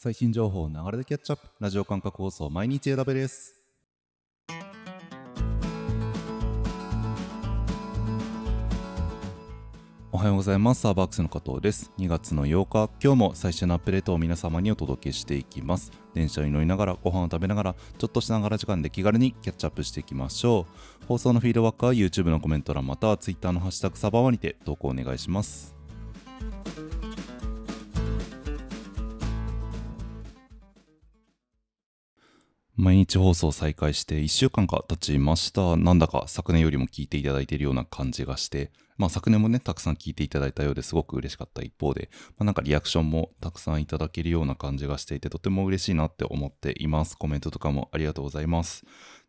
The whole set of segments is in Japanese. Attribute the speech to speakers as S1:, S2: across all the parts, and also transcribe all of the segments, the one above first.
S1: 最新情報を流れでキャッチアップ。ラジオ感覚放送毎日枝部です。おはようございます。サーバークスの加藤です。2月の8日今日も最新のアップデートを皆様にお届けしていきます。電車に乗りながらご飯を食べながらちょっとしながら時間で気軽にキャッチアップしていきましょう。放送のフィードバックは YouTube のコメント欄または Twitter のハッシュタグサバワにて投稿お願いします。毎日放送再開して1週間が経ちました。なんだか昨年よりも聞いていただいているような感じがして、まあ昨年もね、たくさん聞いていただいたようですごく嬉しかった一方で、まあ、なんかリアクションもたくさんいただけるような感じがしていて、とても嬉しいなって思っています。コメントとかもありがとうございます。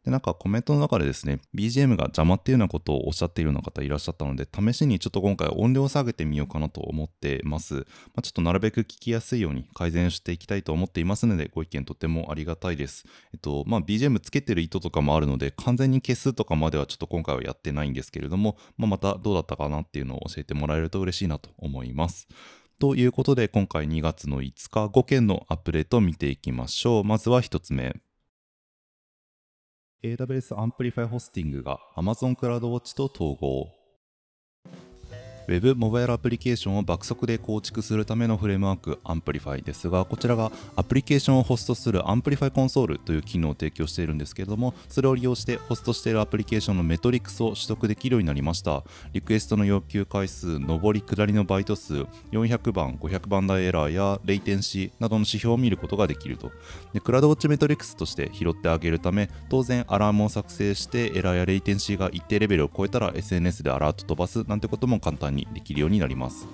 S1: で、なんかコメントの中でですね、BGM が邪魔っていうようなことをおっしゃっているような方いらっしゃったので、試しにちょっと今回音量を下げてみようかなと思ってます。まあ、ちょっとなるべく聞きやすいように改善していきたいと思っていますので、ご意見とてもありがたいです。えっと、まあ、BGM つけてる意図とかもあるので、完全に消すとかまではちょっと今回はやってないんですけれども、まあ、またどうだったかなっていうのを教えてもらえると嬉しいなと思います。ということで、今回2月の5日5件のアップデートを見ていきましょう。まずは1つ目。AWS Amplify ホスティングが Amazon CloudWatch と統合 Web モバイルアプリケーションを爆速で構築するためのフレームワーク Amplify ですがこちらがアプリケーションをホストする Amplify コンソールという機能を提供しているんですけれどもそれを利用してホストしているアプリケーションのメトリックスを取得できるようになりました。リクエストの要求回数上り下りのバイト数400番500番台エラーやレイテンシーなどの指標を見ることができると。で CloudWatch メトリックスとして拾ってあげるため当然アラームを作成してエラーやレイテンシーが一定レベルを超えたら SNS でアラート飛ばすなんてことも簡単にできるようになります。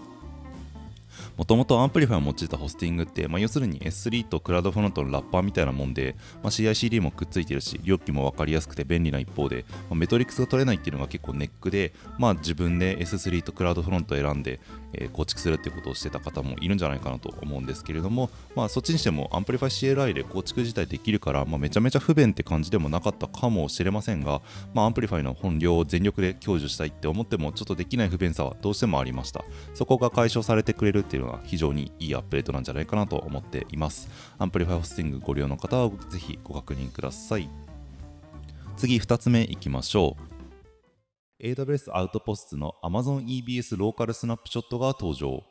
S1: もともと Amplify を用いたホスティングって、まあ、要するに S3 と CloudFront のラッパーみたいなもんで、まあ、 CI/CD もくっついてるし、料金も分かりやすくて便利な一方で、まあ、メトリックスが取れないっていうのが結構ネックで、まあ、自分で S3 と CloudFront を選んで、えー、構築するっていうことをしてた方もいるんじゃないかなと思うんですけれども、まあ、そっちにしてもアンプリファイ CLI で構築自体できるから、まあ、めちゃめちゃ不便って感じでもなかったかもしれませんが、まあ、 Amplify の本領を全力で享受したいって思ってもちょっとできない不便さはどうしてもありました。そこが解消されてくれるっていうのが非常にいいアップデートなんじゃないかなと思っています。 Amplify ホスティングご利用の方はぜひご確認ください。次2つ目いきましょう。AWS Outposts の Amazon EBS ローカルスナップショットが登場。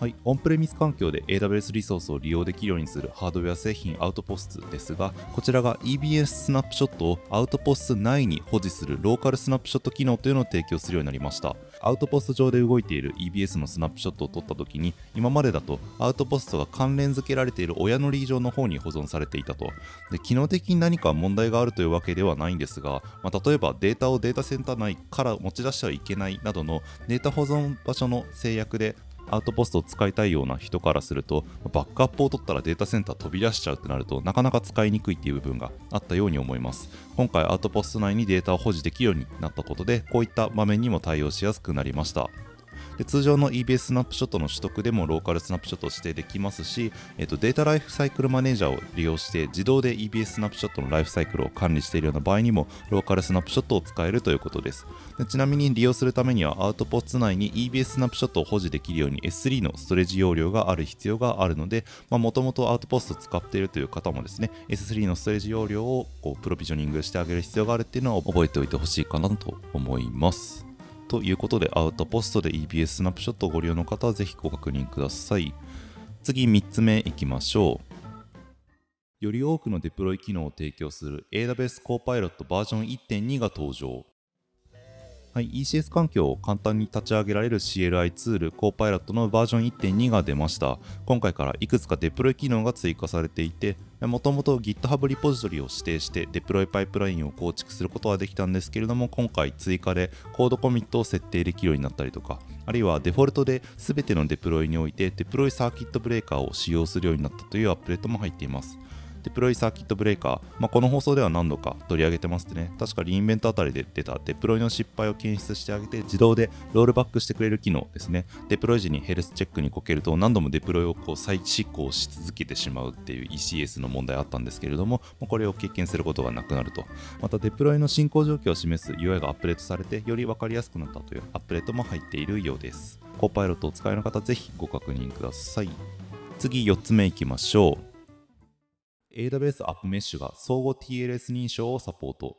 S1: はい、オンプレミス環境で AWS リソースを利用できるようにするハードウェア製品アウトポストですが、こちらが EBS スナップショットをアウトポスト内に保持するローカルスナップショット機能というのを提供するようになりました。アウトポスト上で動いている EBS のスナップショットを撮った時に、今までだとアウトポストが関連付けられている親のリージョンの方に保存されていたと。で機能的に何か問題があるというわけではないんですが、まあ、例えばデータをデータセンター内から持ち出してはいけないなどのデータ保存場所の制約でアウトポストを使いたいような人からするとバックアップを取ったらデータセンター飛び出しちゃうってなるとなかなか使いにくいっていう部分があったように思います。今回アウトポスト内にデータを保持できるようになったことでこういった場面にも対応しやすくなりました。で通常の EBS スナップショットの取得でもローカルスナップショットを指定できますし、えー、とデータライフサイクルマネージャーを利用して自動で EBS スナップショットのライフサイクルを管理しているような場合にもローカルスナップショットを使えるということです。でちなみに利用するためにはアウトポスト内に EBS スナップショットを保持できるように S3 のストレージ容量がある必要があるのでもともとアウトポスト使っているという方もですね S3 のストレージ容量をこうプロビジョニングしてあげる必要があるっていうのは覚えておいてほしいかなと思います。ということで、アウトポストで EBS スナップショットをご利用の方はぜひご確認ください。次、3つ目いきましょう。より多くのデプロイ機能を提供する AWS Copilot バージョン1.2が登場。はい、ECS 環境を簡単に立ち上げられる CLI ツール Copilot のバージョン1.2が出ました。今回からいくつかデプロイ機能が追加されていて、もともと GitHub リポジトリを指定してデプロイパイプラインを構築することはできたんですけれども今回追加で CodeCommit を設定できるようになったりとかあるいはデフォルトで全てのデプロイにおいてデプロイサーキットブレーカーを使用するようになったというアップデートも入っていますデプロイサーキットブレーカー、まあ、この放送では何度か取り上げてますね。確か re:Invent あたりで出たデプロイの失敗を検出してあげて自動でロールバックしてくれる機能ですね。デプロイ時にヘルスチェックにこけると何度もデプロイをこう再試行し続けてしまうっていう ECS の問題あったんですけれども、これを経験することがなくなると。またデプロイの進行状況を示す UI がアップデートされてより分かりやすくなったというアップデートも入っているようです。 Copilot をお使いの方ぜひご確認ください。次4つ目いきましょう AWS App Mesh が相互 TLS 認証をサポート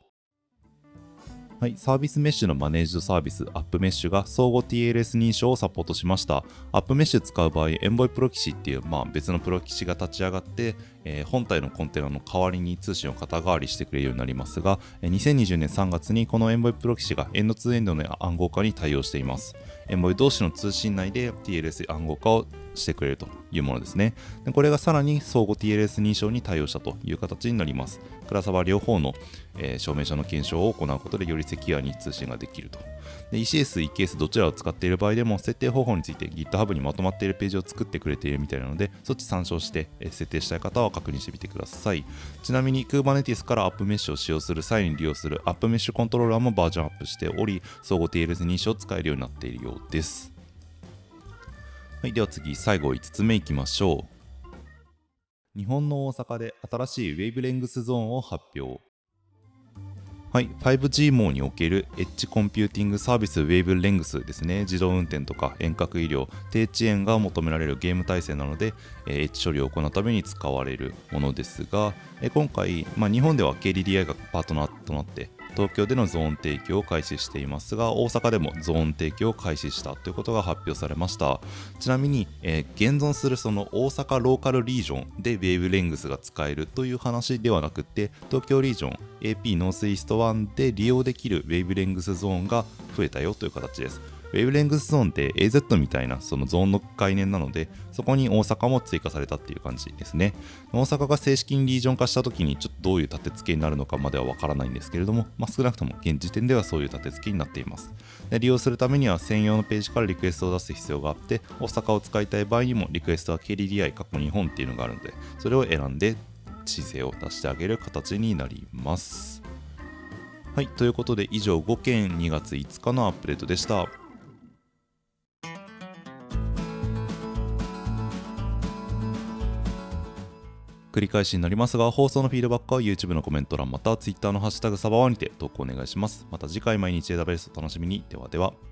S1: はい、サービスメッシュのマネージドサービス、 App Mesh が相互 TLS 認証をサポートしました。 App Mesh 使う場合、 Envoy プロキシっていう、まあ、別のプロキシが立ち上がって、えー、本体のコンテナの代わりに通信を肩代わりしてくれるようになりますが、2020年3月にこのエンボイプロキシがエンドツーエンドの暗号化に対応しています。エンボイ同士の通信内で TLS 暗号化をしてくれるというものですね。でこれがさらに相互 TLS 認証に対応したという形になります。クラサバ両方の、えー、証明書の検証を行うことでよりセキュアに通信ができると。ECS、EKS どちらを使っている場合でも設定方法について GitHub にまとまっているページを作ってくれているみたいなのでそっち参照して、設定したい方は確認してみてください。ちなみに Kubernetes から AppMesh を使用する際に利用する AppMesh コントローラーもバージョンアップしており相互 TLS 認証を使えるようになっているようです。はい、では次、最後5つ目いきましょう。日本の大阪で新しい Wavelength Zone を発表。はい、5G 網におけるエッジコンピューティングサービス Wavelength ですね、自動運転とか遠隔医療、低遅延が求められるゲーム体制なので、えー、エッジ処理を行うために使われるものですが、えー、今回、まあ、日本では KDDI がパートナーとなって東京でのゾーン提供を開始していますが大阪でもゾーン提供を開始したということが発表されました。ちなみに、えー、現存するその大阪ローカルリージョンでウェーブレングスが使えるという話ではなくて東京リージョン AP ノースイースト1で利用できるウェーブレングスゾーンが増えたよという形です。ウェブレングスゾーンって AZ みたいなそのゾーンの概念なので、そこに大阪も追加されたっていう感じですね。大阪が正式にリージョン化した時にちょっとどういう立て付けになるのかまではわからないんですけれども、まあ、少なくとも現時点ではそういう立て付けになっています。で利用するためには専用のページからリクエストを出す必要があって、大阪を使いたい場合にもリクエストは KDDI 過去日本っていうのがあるので、それを選んで申請を出してあげる形になります。はい、ということで以上5件2月5日のアップデートでした。繰り返しになりますが、放送のフィードバックは YouTube のコメント欄または Twitter のハッシュタグサバワにて投稿お願いします。また次回毎日 AWS お楽しみに。ではでは。